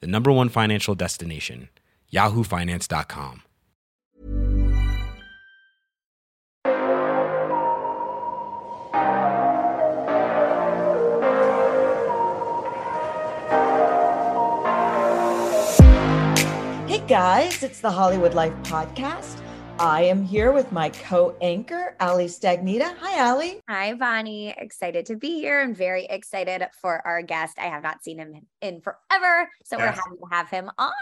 the number one financial destination, yahoofinance.com. Hey guys, it's the Hollywood Life Podcast. I am here with my co anchor, Ali Stagnita. Hi, Ali. Hi, Bonnie. Excited to be here and very excited for our guest. I have not seen him in forever, so we're happy to have him on.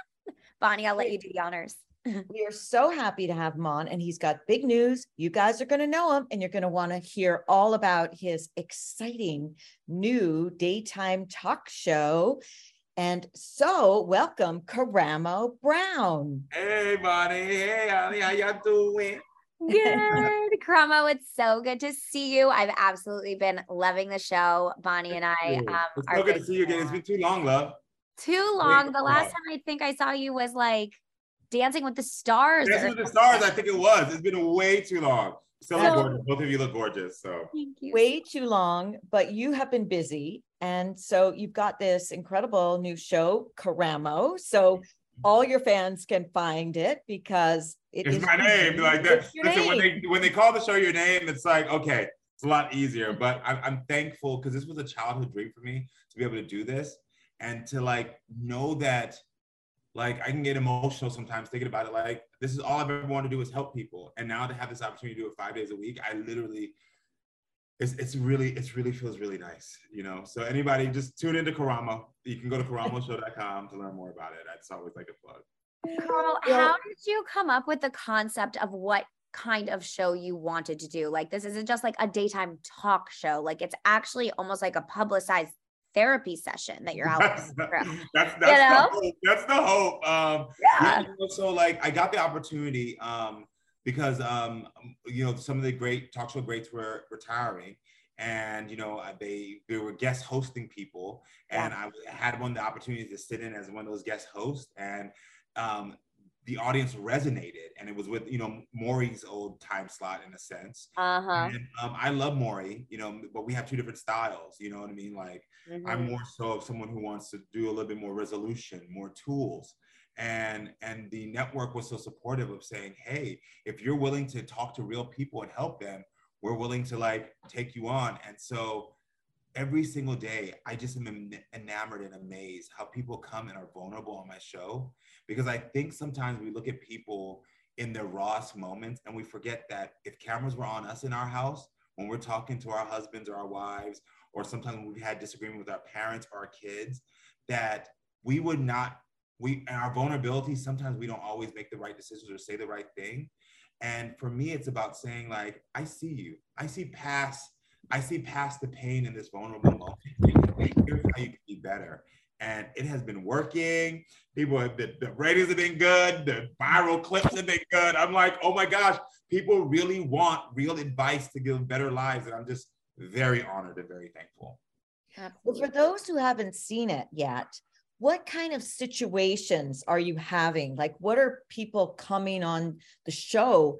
Bonnie, I'll let you do the honors. We are so happy to have him on, and he's got big news. You guys are going to know him, and you're going to want to hear all about his exciting new daytime talk show. And so, welcome, Karamo Brown. Hey, Bonnie. Hey, Ali. How y'all doing? Good. Karamo. it's so good to see you. I've absolutely been loving the show. Bonnie and I um, it's are so good to see you again. It's been too long, love. too long. The last long. time I think I saw you was like Dancing with the Stars. Dancing with the Stars, I think it was. It's been way too long. Still So- gorgeous. Both of you look gorgeous. So Thank you. Way too long, but you have been busy. And so, you've got this incredible new show, Karamo. So, mm-hmm. all your fans can find it because it it's is my name. Like that. It's your Listen, when they when they call the show your name, it's like okay, it's a lot easier. But I'm, I'm thankful because this was a childhood dream for me to be able to do this and to like know that like I can get emotional sometimes thinking about it. Like this is all I've ever wanted to do is help people, and now to have this opportunity to do it five days a week, I literally. It's, it's really it's really feels really nice you know so anybody just tune into karamo you can go to karamoshow.com to learn more about it that's always like a plug Carl, Well- how did you come up with the concept of what kind of show you wanted to do? Like, this isn't just like a daytime talk show. Like, it's actually almost like a publicized therapy session that you're out. that's, through. that's, that's, You know? the hope. That's the hope. Um, Yeah. you know, so like I got the opportunity um, because um, you know some of the great talk show greats were retiring, and you know they they were guest hosting people, and I had one of the opportunities to sit in as one of those guest hosts, and um, the audience resonated, and it was with you know Maury's old time slot in a sense. Uh-huh. And um, I love Maury, you know, but we have two different styles. You know what I mean? Like Mm-hmm. I'm more so of someone who wants to do a little bit more resolution, more tools. And and the network was so supportive of saying, hey, if you're willing to talk to real people and help them, we're willing to like take you on. And so every single day, I just am enamored and amazed how people come and are vulnerable on my show. Because I think sometimes we look at people in their rawest moments and we forget that if cameras were on us in our house, when we're talking to our husbands or our wives, or sometimes we've had disagreement with our parents or our kids, that we would not, we, and our vulnerability, sometimes we don't always make the right decisions or say the right thing. And for me, it's about saying, like, I see you. I see past, I see past the pain in this vulnerable moment. Here's how you can be better. And it has been working. People have been, the ratings have been good. The viral clips have been good. I'm like, oh my gosh, people really want real advice to give better lives. And I'm just very honored and very thankful. Well, for those who haven't seen it yet, what kind of situations are you having? Like, what are people coming on the show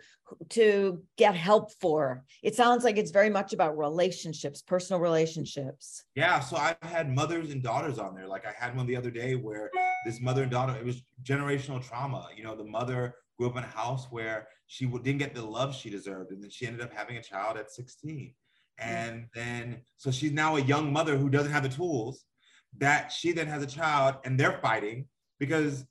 to get help for? It sounds like it's very much about relationships, personal relationships. Yeah, so I've had mothers and daughters on there. Like I had one the other day where this mother and daughter, it was generational trauma. You know, the mother grew up in a house where she didn't get the love she deserved, and then she ended up having a child at 16. Mm. And then, so she's now a young mother who doesn't have the tools that she then has a child, and they're fighting because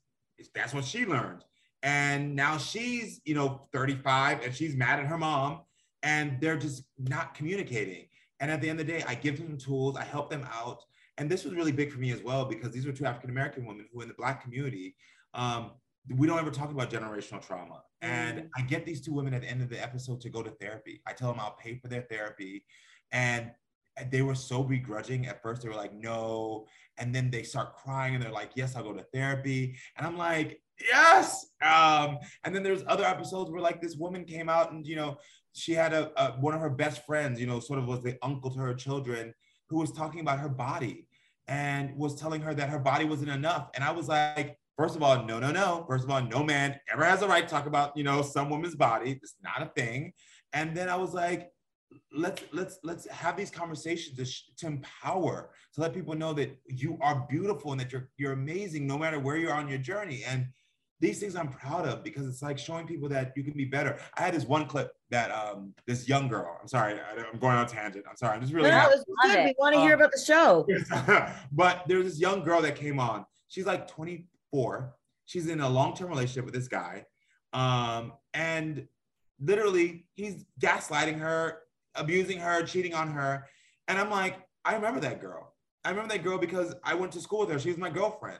that's what she learned. And now she's, you know, 35 and she's mad at her mom, and they're just not communicating. And at the end of the day, I give them tools, I help them out. And this was really big for me as well because these were two African American women who, in the Black community, um, we don't ever talk about generational trauma. And I get these two women at the end of the episode to go to therapy. I tell them I'll pay for their therapy. And and they were so begrudging at first they were like no and then they start crying and they're like yes i'll go to therapy and i'm like yes! Um and then there's other episodes where like this woman came out and you know she had a, a one of her best friends you know sort of was the uncle to her children who was talking about her body and was telling her that her body wasn't enough. And i was like first of all no no no. First of all no man ever has a right to talk about you know some woman's body. It's not a thing. And then i was like let's let's let's have these conversations to, to empower to let people know that you are beautiful and that you're you're amazing no matter where you're on your journey and these things I'm proud of because it's like showing people that you can be better. I had this one clip that um this young girl. I'm sorry, I, am going on a tangent. I'm sorry. I'm just really. No, no, good. We want to um, hear about the show. but there's this young girl that came on. She's like 24. She's in a long-term relationship with this guy, um, and literally he's gaslighting her abusing her, cheating on her. And I'm like, I remember that girl. I remember that girl because I went to school with her. She was my girlfriend.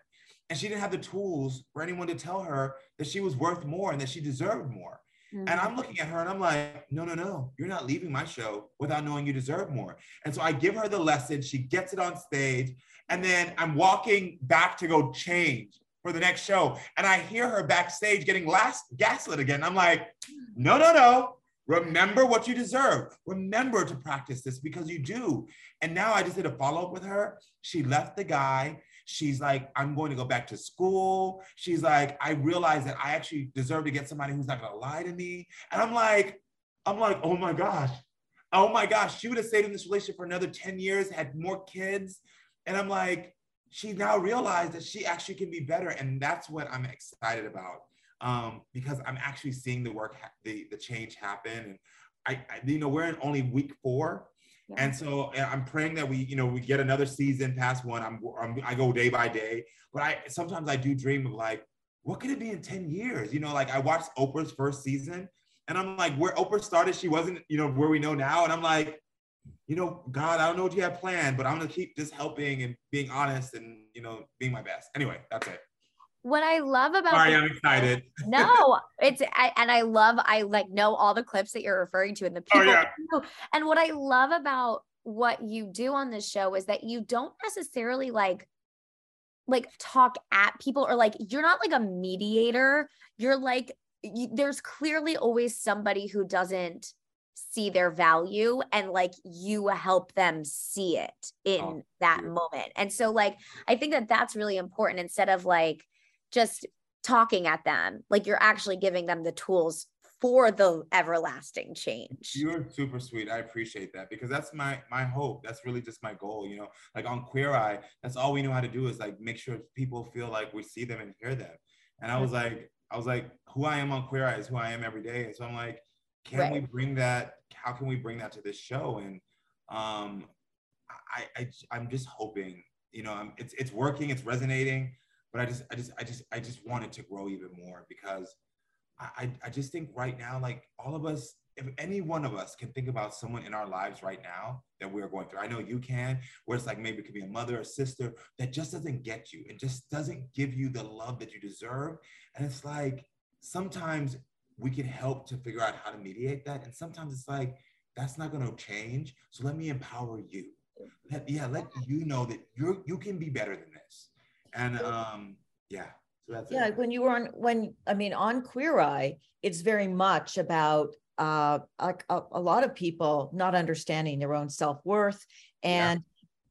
And she didn't have the tools for anyone to tell her that she was worth more and that she deserved more. Mm-hmm. And I'm looking at her and I'm like, no, no, no, you're not leaving my show without knowing you deserve more. And so I give her the lesson. She gets it on stage. And then I'm walking back to go change for the next show. And I hear her backstage getting last gaslit again. I'm like, no, no, no. Remember what you deserve. Remember to practice this because you do. And now I just did a follow up with her. She left the guy. She's like, I'm going to go back to school. She's like, I realize that I actually deserve to get somebody who's not going to lie to me. And I'm like, I'm like, oh my gosh. Oh my gosh. She would have stayed in this relationship for another 10 years, had more kids. And I'm like, she now realized that she actually can be better. And that's what I'm excited about um, because I'm actually seeing the work, the the change happen, and I, I, you know, we're in only week four, yeah. and so I'm praying that we, you know, we get another season past one. I'm, I'm I go day by day, but I sometimes I do dream of like, what could it be in ten years? You know, like I watched Oprah's first season, and I'm like, where Oprah started, she wasn't, you know, where we know now, and I'm like. You know, God, I don't know what you have planned, but I'm gonna keep just helping and being honest and you know being my best. Anyway, that's it what I love about sorry, I'm excited. no, it's I, and I love I like know all the clips that you're referring to and the oh, people. Oh, yeah. And what I love about what you do on this show is that you don't necessarily like like talk at people or like you're not like a mediator. You're like you, there's clearly always somebody who doesn't see their value and like you help them see it oh, in oh, that yeah. moment. And so like I think that that's really important instead of like just talking at them like you're actually giving them the tools for the everlasting change. You're super sweet. I appreciate that because that's my my hope. That's really just my goal you know like on queer eye that's all we know how to do is like make sure people feel like we see them and hear them. And i was like i was like who i am on queer eye is who i am every day. And so i'm like can right. we bring that how can we bring that to this show? And um i, I i'm just hoping you know I'm, it's it's working it's resonating but I just, I just, I just, I just wanted to grow even more because I, I just think right now, like all of us, if any one of us can think about someone in our lives right now that we're going through, I know you can, where it's like maybe it could be a mother or sister that just doesn't get you and just doesn't give you the love that you deserve. And it's like sometimes we can help to figure out how to mediate that. And sometimes it's like, that's not going to change. So let me empower you. Let, yeah, let you know that you you can be better than this and um, yeah. So yeah, it. when you were on when I mean on Queer Eye, it's very much about uh a, a lot of people not understanding their own self-worth and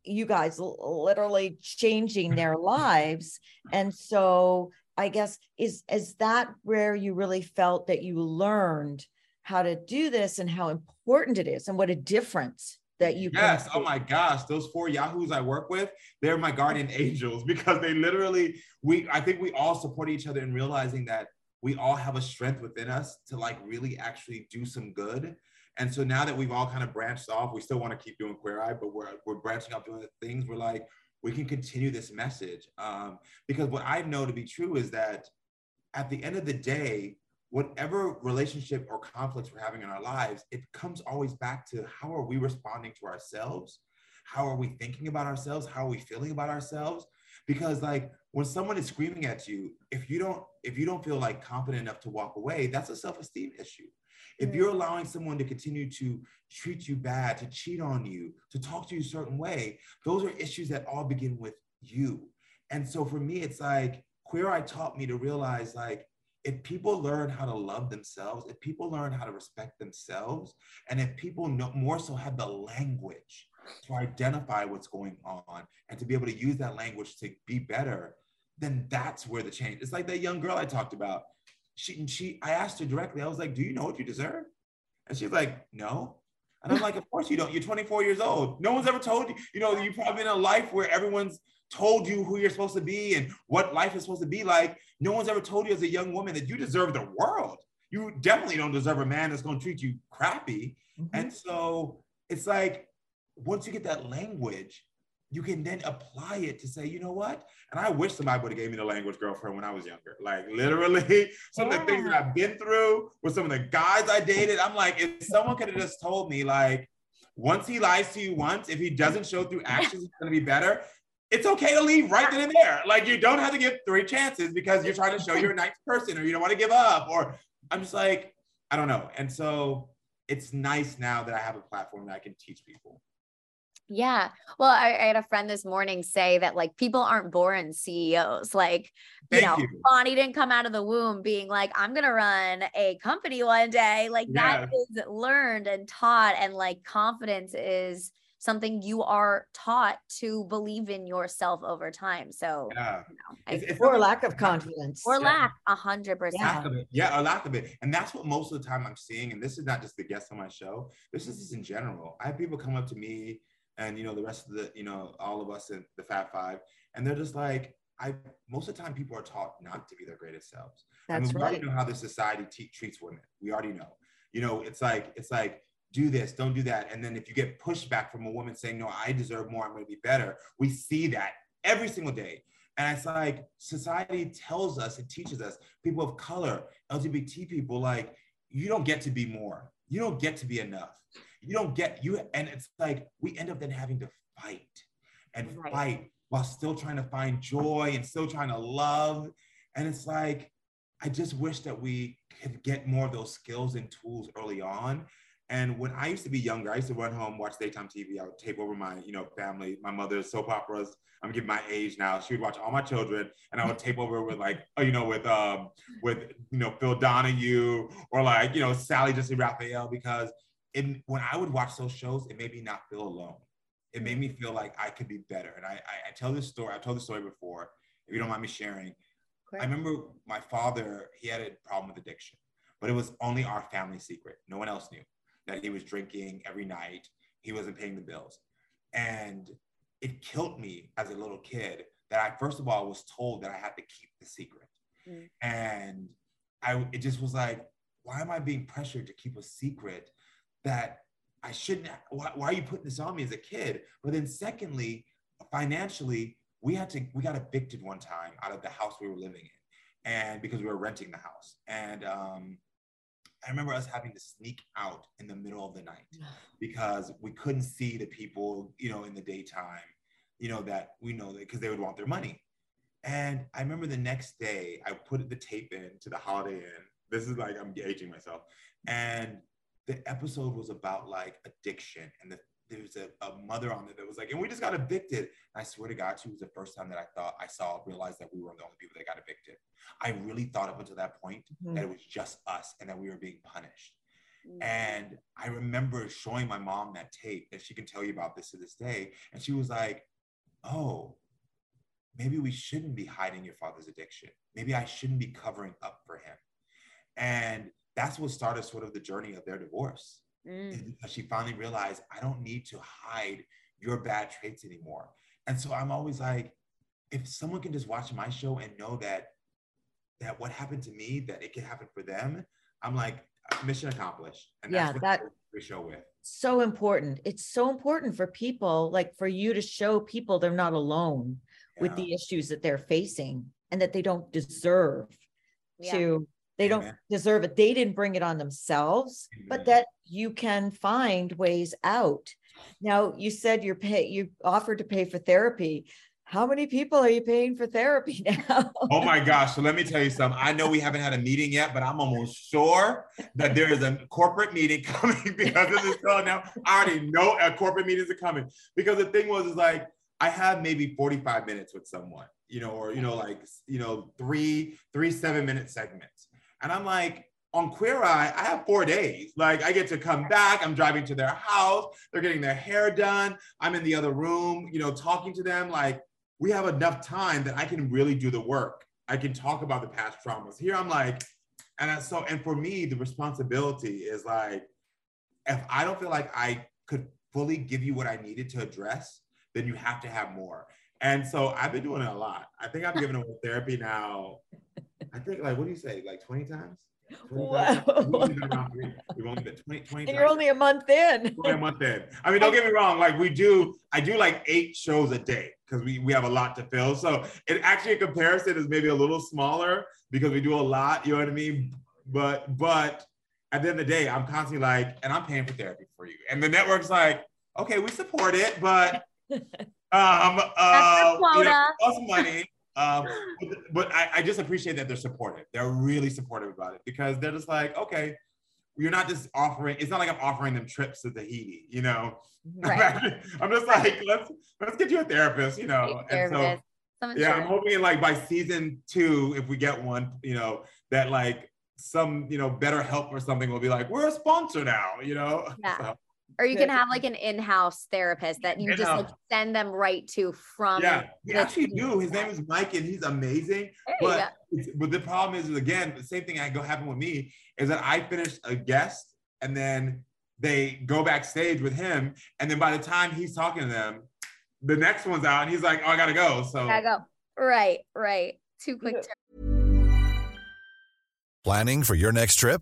yeah. you guys literally changing their lives. And so I guess is is that where you really felt that you learned how to do this and how important it is and what a difference that you yes. oh my gosh. Those four yahoos i work with they're my guardian angels because they literally we i think we all support each other in realizing that we all have a strength within us to like really actually do some good. And so now that we've all kind of branched off we still want to keep doing queer eye but we're, we're branching off doing things we're like we can continue this message. Um, because what i know to be true is that at the end of the day whatever relationship or conflicts we're having in our lives, it comes always back to how are we responding to ourselves? How are we thinking about ourselves? How are we feeling about ourselves? Because like when someone is screaming at you, if you don't if you don't feel like confident enough to walk away, that's a self-esteem issue. if you're allowing someone to continue to treat you bad, to cheat on you, to talk to you a certain way, those are issues that all begin with you. And so for me, it's like Queer Eye taught me to realize like, if people learn how to love themselves, if people learn how to respect themselves, and if people know, more so have the language to identify what's going on and to be able to use that language to be better, then that's where the change. It's like that young girl I talked about. She, she, I asked her directly. I was like, "Do you know what you deserve?" And she's like, "No." And I'm like, "Of course you don't. You're 24 years old. No one's ever told you. You know, you've probably in a life where everyone's told you who you're supposed to be and what life is supposed to be like. No one's ever told you as a young woman that you deserve the world. You definitely don't deserve a man that's going to treat you crappy. Mm-hmm. And so it's like once you get that language, you can then apply it to say, you know what? And I wish somebody would have gave me the language girlfriend when I was younger. Like literally, some yeah. of the things that I've been through with some of the guys I dated. I'm like, if someone could have just told me, like, once he lies to you once, if he doesn't show through actions, it's gonna be better. It's okay to leave right then and there. Like you don't have to give three chances because you're trying to show you're a nice person or you don't want to give up. Or I'm just like, I don't know. And so it's nice now that I have a platform that I can teach people. Yeah. Well, I, I, had a friend this morning say that like people aren't born CEOs. Like, you Thank know, you. Bonnie didn't come out of the womb being like, I'm going to run a company one day. Like, that is learned and taught. And like, confidence is something you are taught to believe in yourself over time. So, yeah. You know, it's, it's or lack of confidence, or yeah. lack a hundred percent. Yeah, a lack of it, and that's what most of the time I'm seeing. And this is not just the guests on my show. This is just in general. I have people come up to me and you know the rest of the you know all of us in the Fab Five, and they're just like, I most of the time people are taught not to be their greatest selves. That's I mean, we right. already know how the society t- treats women. We already know. You know, it's like it's like do this, don't do that, and then if you get pushback from a woman saying, "No, I deserve more. I'm going to be better," we see that every single day. And it's like society tells us, it teaches us, people of color, LGBT people, like, you don't get to be more. You don't get to be enough you don't get you and it's like we end up then having to fight and right. fight while still trying to find joy and still trying to love and it's like i just wish that we could get more of those skills and tools early on and when i used to be younger i used to run home watch daytime tv i would tape over my you know family my mother's soap operas i'm giving my age now she would watch all my children and i would tape over with like oh, you know with um with you know phil donahue or like you know sally jessy raphael because it, when I would watch those shows, it made me not feel alone. It made me feel like I could be better. And I, I, I tell this story, I've told this story before, if you don't mind me sharing. I remember my father, he had a problem with addiction, but it was only our family secret. No one else knew that he was drinking every night. He wasn't paying the bills. And it killed me as a little kid that I, first of all, was told that I had to keep the secret. Mm. And I, it just was like, why am I being pressured to keep a secret that I shouldn't, why, why, are you putting this on me as a kid? But then secondly, financially, we had to, we got evicted one time out of the house we were living in and because we were renting the house. And um, I remember us having to sneak out in the middle of the night because we couldn't see the people, you know, in the daytime, you know, that we know that because they would want their money. And I remember the next day I put the tape in to the Holiday Inn. This is like I'm aging myself. And the episode was about like addiction and the, there was a, a mother on there that was like, and we just got evicted. And I swear to God, she was the first time that I thought I saw realized that we were the only people that got evicted. I really thought up until that point mm-hmm. that it was just us and that we were being punished. Mm-hmm. And I remember showing my mom that tape, and she can tell you about this to this day. And she was like, "Oh, maybe we shouldn't be hiding your father's addiction. Maybe I shouldn't be covering up for him." And that's what started sort of the journey of their divorce. Mm. She finally realized, I don't need to hide your bad traits anymore. And so I'm always like, if someone can just watch my show and know that that what happened to me, that it can happen for them, I'm like, mission accomplished. And yeah, that we show with. So important. It's so important for people, like for you to show people they're not alone yeah. with the issues that they're facing and that they don't deserve yeah. to they don't Amen. deserve it. They didn't bring it on themselves, Amen. but that you can find ways out. Now, you said you're pay you offered to pay for therapy. how many people are you paying for therapy now? oh my gosh. So let me tell you something. I know we haven't had a meeting yet, but I'm almost sure that there is a corporate meeting coming because of this show now. I already know a corporate meetings are coming because the thing was is like I have maybe 45 minutes with someone, you know, or you know, like you know, three, three seven minute segments. And I'm like, on Queer Eye, I have four days. Like I get to come back. I'm driving to their house. They're getting their hair done. I'm in the other room, you know, talking to them. Like we have enough time that I can really do the work. I can talk about the past traumas. Here I'm like, and I, so, and for me, the responsibility is like, if I don't feel like I could fully give you what I needed to address, then you have to have more. And so I've been doing it a lot. I think I've given away therapy now. I think like, what do you say? Like 20 times? Wow. We've only been around. We've only been 20, 20 and you're only a month in. Only a month in. I mean, don't get me wrong. Like we do, I do like eight shows a day because we, we have a lot to fill. So it actually in comparison is maybe a little smaller because we do a lot, you know what I mean? But but at the end of the day, I'm constantly like, and I'm paying for therapy for you. And the network's like, okay, we support it, but um uh you know, cost money. Um, but, but I, I, just appreciate that they're supportive. They're really supportive about it because they're just like, okay, you're not just offering. It's not like I'm offering them trips to Tahiti, you know. Right. I'm just like, let's let's get you a therapist, you know. And so, yeah, I'm hoping like by season two, if we get one, you know, that like some you know BetterHelp or something will be like, we're a sponsor now, you know. Yeah. So, or you can have like an in-house therapist that you in-house. just like send them right to from. Yeah, we actually do. His name is Mike, and he's amazing. But but the problem is, is again the same thing that go happen with me is that I finish a guest and then they go backstage with him, and then by the time he's talking to them, the next one's out, and he's like, "Oh, I gotta go." So gotta go. Right, right. Too quick. Planning for your next trip.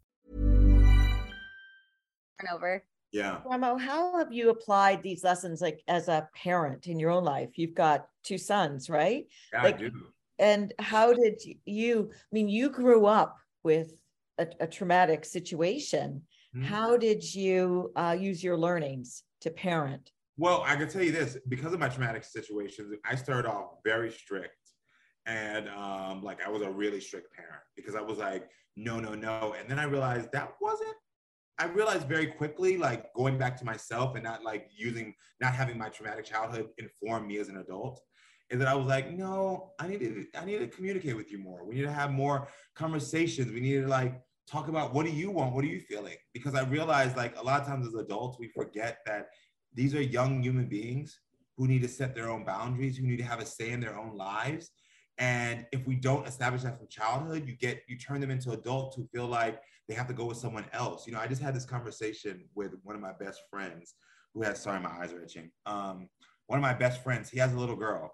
over. Yeah. Ramo, how have you applied these lessons like as a parent in your own life? You've got two sons, right? Yeah, like, I do. And how did you, I mean, you grew up with a, a traumatic situation. Mm-hmm. How did you uh, use your learnings to parent? Well, I can tell you this because of my traumatic situations, I started off very strict. And um, like I was a really strict parent because I was like, no, no, no. And then I realized that wasn't I realized very quickly, like going back to myself and not like using, not having my traumatic childhood inform me as an adult, is that I was like, no, I need to, I need to communicate with you more. We need to have more conversations. We need to like talk about what do you want? What are you feeling? Because I realized like a lot of times as adults, we forget that these are young human beings who need to set their own boundaries, who need to have a say in their own lives. And if we don't establish that from childhood, you get you turn them into adults who feel like they have to go with someone else. You know, I just had this conversation with one of my best friends who has sorry, my eyes are itching. Um, one of my best friends, he has a little girl,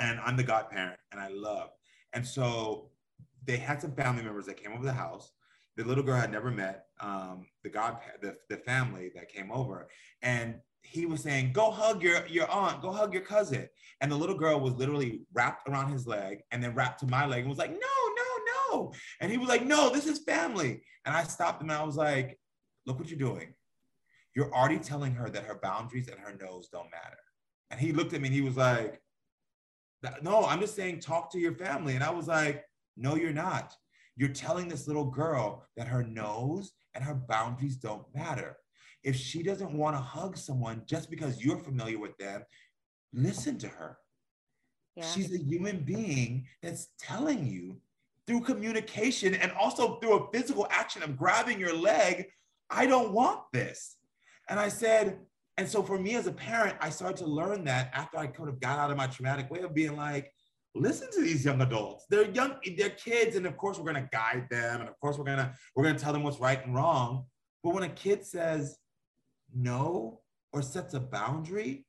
and I'm the godparent, and I love. And so they had some family members that came over the house. The little girl had never met um, the god the, the family that came over, and he was saying, "Go hug your your aunt, go hug your cousin." And the little girl was literally wrapped around his leg and then wrapped to my leg and was like, "No, no, no!" And he was like, "No, this is family." And I stopped him and I was like, "Look what you're doing. You're already telling her that her boundaries and her nose don't matter." And he looked at me and he was like, "No, I'm just saying talk to your family." And I was like, "No, you're not. You're telling this little girl that her nose and her boundaries don't matter." if she doesn't want to hug someone just because you're familiar with them, listen to her. Yeah. She's a human being that's telling you through communication and also through a physical action of grabbing your leg, I don't want this. And I said, and so for me as a parent, I started to learn that after I kind of got out of my traumatic way of being like, listen to these young adults. They're young, they're kids, and of course we're gonna guide them, and of course we're gonna we're gonna tell them what's right and wrong. But when a kid says, no or sets a boundary,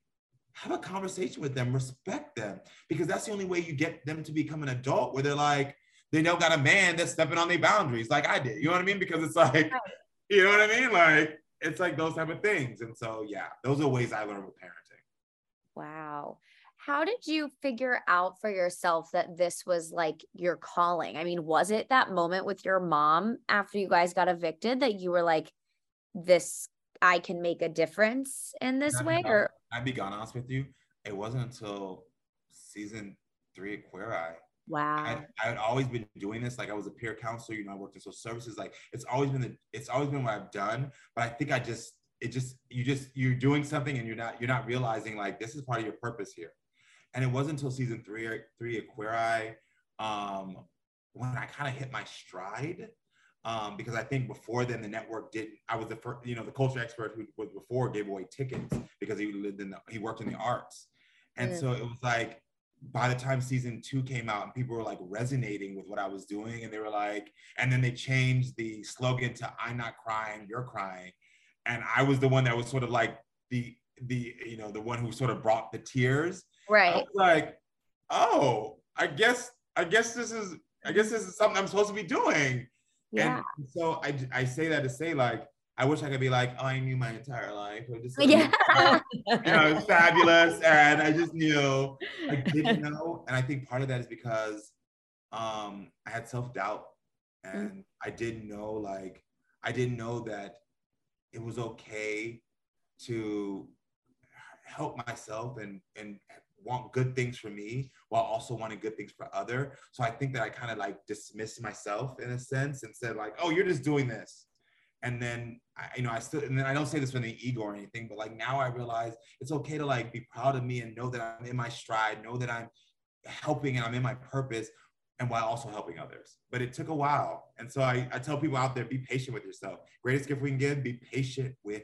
have a conversation with them, respect them, because that's the only way you get them to become an adult where they're like, they now got a man that's stepping on their boundaries like I did. You know what I mean? Because it's like, you know what I mean? Like, it's like those type of things. And so, yeah, those are ways I learned with parenting. Wow. How did you figure out for yourself that this was like your calling? I mean, was it that moment with your mom after you guys got evicted that you were like, this, I can make a difference in this way? Or I'd be gone honest with you, it wasn't until season three of Queer Eye Wow. I, I had always been doing this. Like I was a peer counselor, you know, I worked in social services. Like it's always been the, it's always been what I've done. But I think I just, it just, you just, you're doing something and you're not, you're not realizing like this is part of your purpose here. And it wasn't until season three, or three of Queer Eye, um, when I kind of hit my stride. Um, because I think before then the network did. I was the first, you know, the culture expert who was before gave away tickets because he lived in the, he worked in the arts, and mm. so it was like by the time season two came out and people were like resonating with what I was doing, and they were like, and then they changed the slogan to "I'm not crying, you're crying," and I was the one that was sort of like the the you know the one who sort of brought the tears. Right. like, oh, I guess I guess this is I guess this is something I'm supposed to be doing. Yeah. And so I I say that to say like I wish I could be like, oh, I knew my entire life. I just, yeah. you know, it's fabulous. And I just knew I didn't know. And I think part of that is because um, I had self doubt mm. and mm. I didn't know, like, I didn't know that it was okay to help myself and, and want good things for me while also wanting good things for other. So I think that I kind of like dismissed myself in a sense and said like, oh, you're just doing this and then I, you know i still and then i don't say this for the ego or anything but like now i realize it's okay to like be proud of me and know that i'm in my stride know that i'm helping and i'm in my purpose and while also helping others. But it took a while. And so i, I tell people out there be patient with yourself. Greatest gift we can give be patient with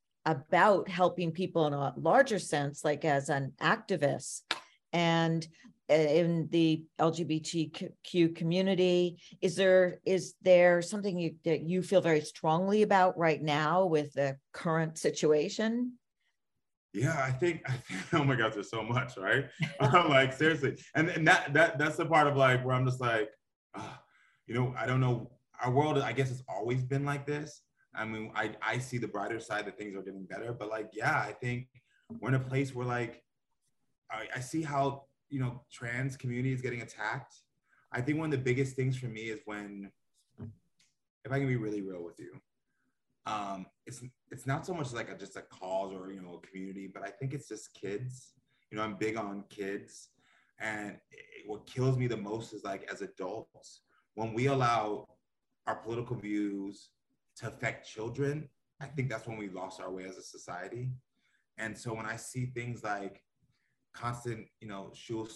about helping people in a larger sense, like as an activist. And uh, in the LGBTQ community, is there is there something you, that you feel very strongly about right now with the current situation? Yeah, I think, I think oh my gosh, there's so much, right? I'm like seriously, and and that that that's the part of like where I'm just like, uh, you know, I don't know. Our world, I guess, has always been like this, I mean, I, I see the brighter side that things are getting better, but like, yeah, I think we're in a place where like, I, I see how, you know, trans community is getting attacked. I think one of the biggest things for me is when, if I can be really real with you, um, it's it's not so much like a, just a cause or you know a community, but I think it's just kids. You know, I'm big on kids, and it, what kills me the most is like as adults when we allow our political views to affect children, I think that's when we lost our way as a society. And so when I see things like constant, you know, school,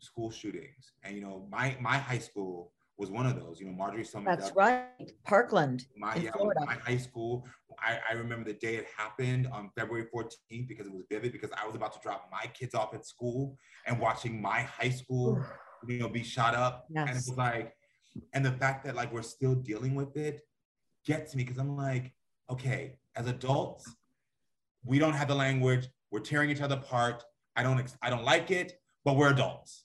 school shootings, and you know, my my high school was one of those. You know, Marjory Stoneman. That's right, Parkland. My yeah, Florida. my high school. I, I remember the day it happened on February 14th because it was vivid because I was about to drop my kids off at school and watching my high school, you know, be shot up. Yes. And it was like, and the fact that like we're still dealing with it gets me because I'm like, okay, as adults, we don't have the language. We're tearing each other apart. I don't, I don't like it, but we're adults.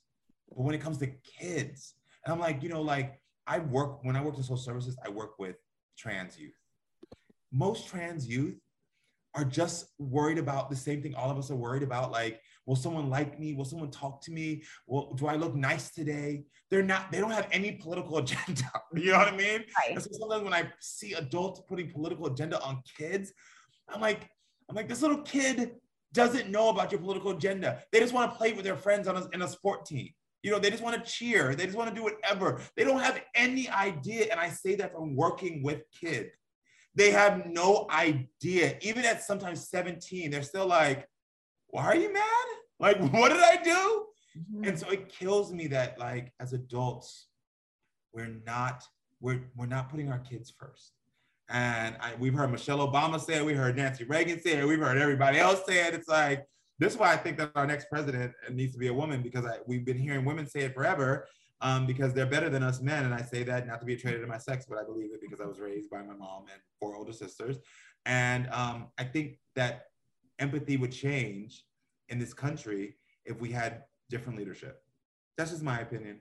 But when it comes to kids, and I'm like, you know, like I work when I work in social services, I work with trans youth. Most trans youth are just worried about the same thing all of us are worried about, like Will someone like me? Will someone talk to me? Will do I look nice today? They're not, they don't have any political agenda. you know what I mean? Right. And so sometimes when I see adults putting political agenda on kids, I'm like, I'm like, this little kid doesn't know about your political agenda. They just want to play with their friends on a, in a sport team. You know, they just want to cheer. They just want to do whatever. They don't have any idea. And I say that from working with kids. They have no idea. Even at sometimes 17, they're still like, why are you mad? Like, what did I do? Mm-hmm. And so it kills me that like as adults, we're not, we're, we're not putting our kids first. And I, we've heard Michelle Obama say it, we heard Nancy Reagan say it, we've heard everybody else say it. It's like, this is why I think that our next president needs to be a woman because I, we've been hearing women say it forever um, because they're better than us men. And I say that not to be a traitor to my sex, but I believe it because I was raised by my mom and four older sisters. And um, I think that empathy would change in this country if we had different leadership. That's just my opinion.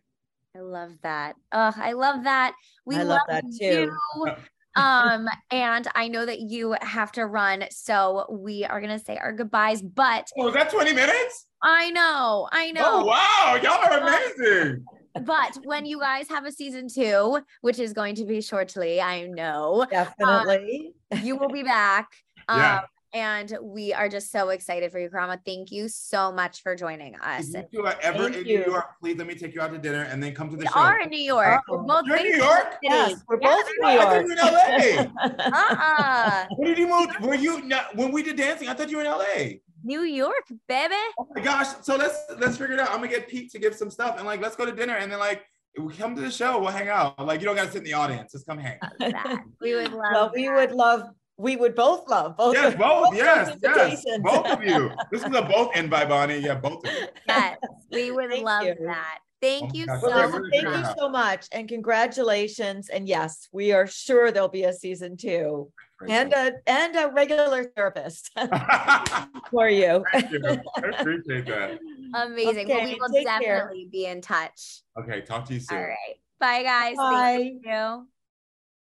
I love that. Oh, I love that. We I love, love that too. um, and I know that you have to run, so we are gonna say our goodbyes. But oh, that 20 minutes? I know, I know. Oh wow, y'all are amazing. But when you guys have a season two, which is going to be shortly, I know. Definitely. Um, you will be back. yeah. Um, and we are just so excited for you, Karamo. Thank you so much for joining us. If you are ever Thank in you. New York, please let me take you out to dinner and then come to the we show. We are in New York. Oh. We're both You're in New York? Yes, we're yeah, both in New York. I thought you were in LA. uh-uh. When did you move? Were you not, when we did dancing? I thought you were in LA. New York, baby. Oh my gosh. So let's let's figure it out. I'm gonna get Pete to give some stuff and like let's go to dinner and then like we come to the show, we'll hang out. Like you don't gotta sit in the audience. Just come hang. we would love well, we would love we would both love both. Yes, both. both yes, yes, both of you. This is a both invite, Bonnie. Yeah, both of you. Yes, we would love you. that. Thank oh you so well, much. Thank you so much, and congratulations. And yes, we are sure there'll be a season two, and a and a regular therapist for you. Thank you. I appreciate that. Amazing. Okay, well, we will definitely care. be in touch. Okay, talk to you soon. All right. Bye, guys. Bye. Thank you.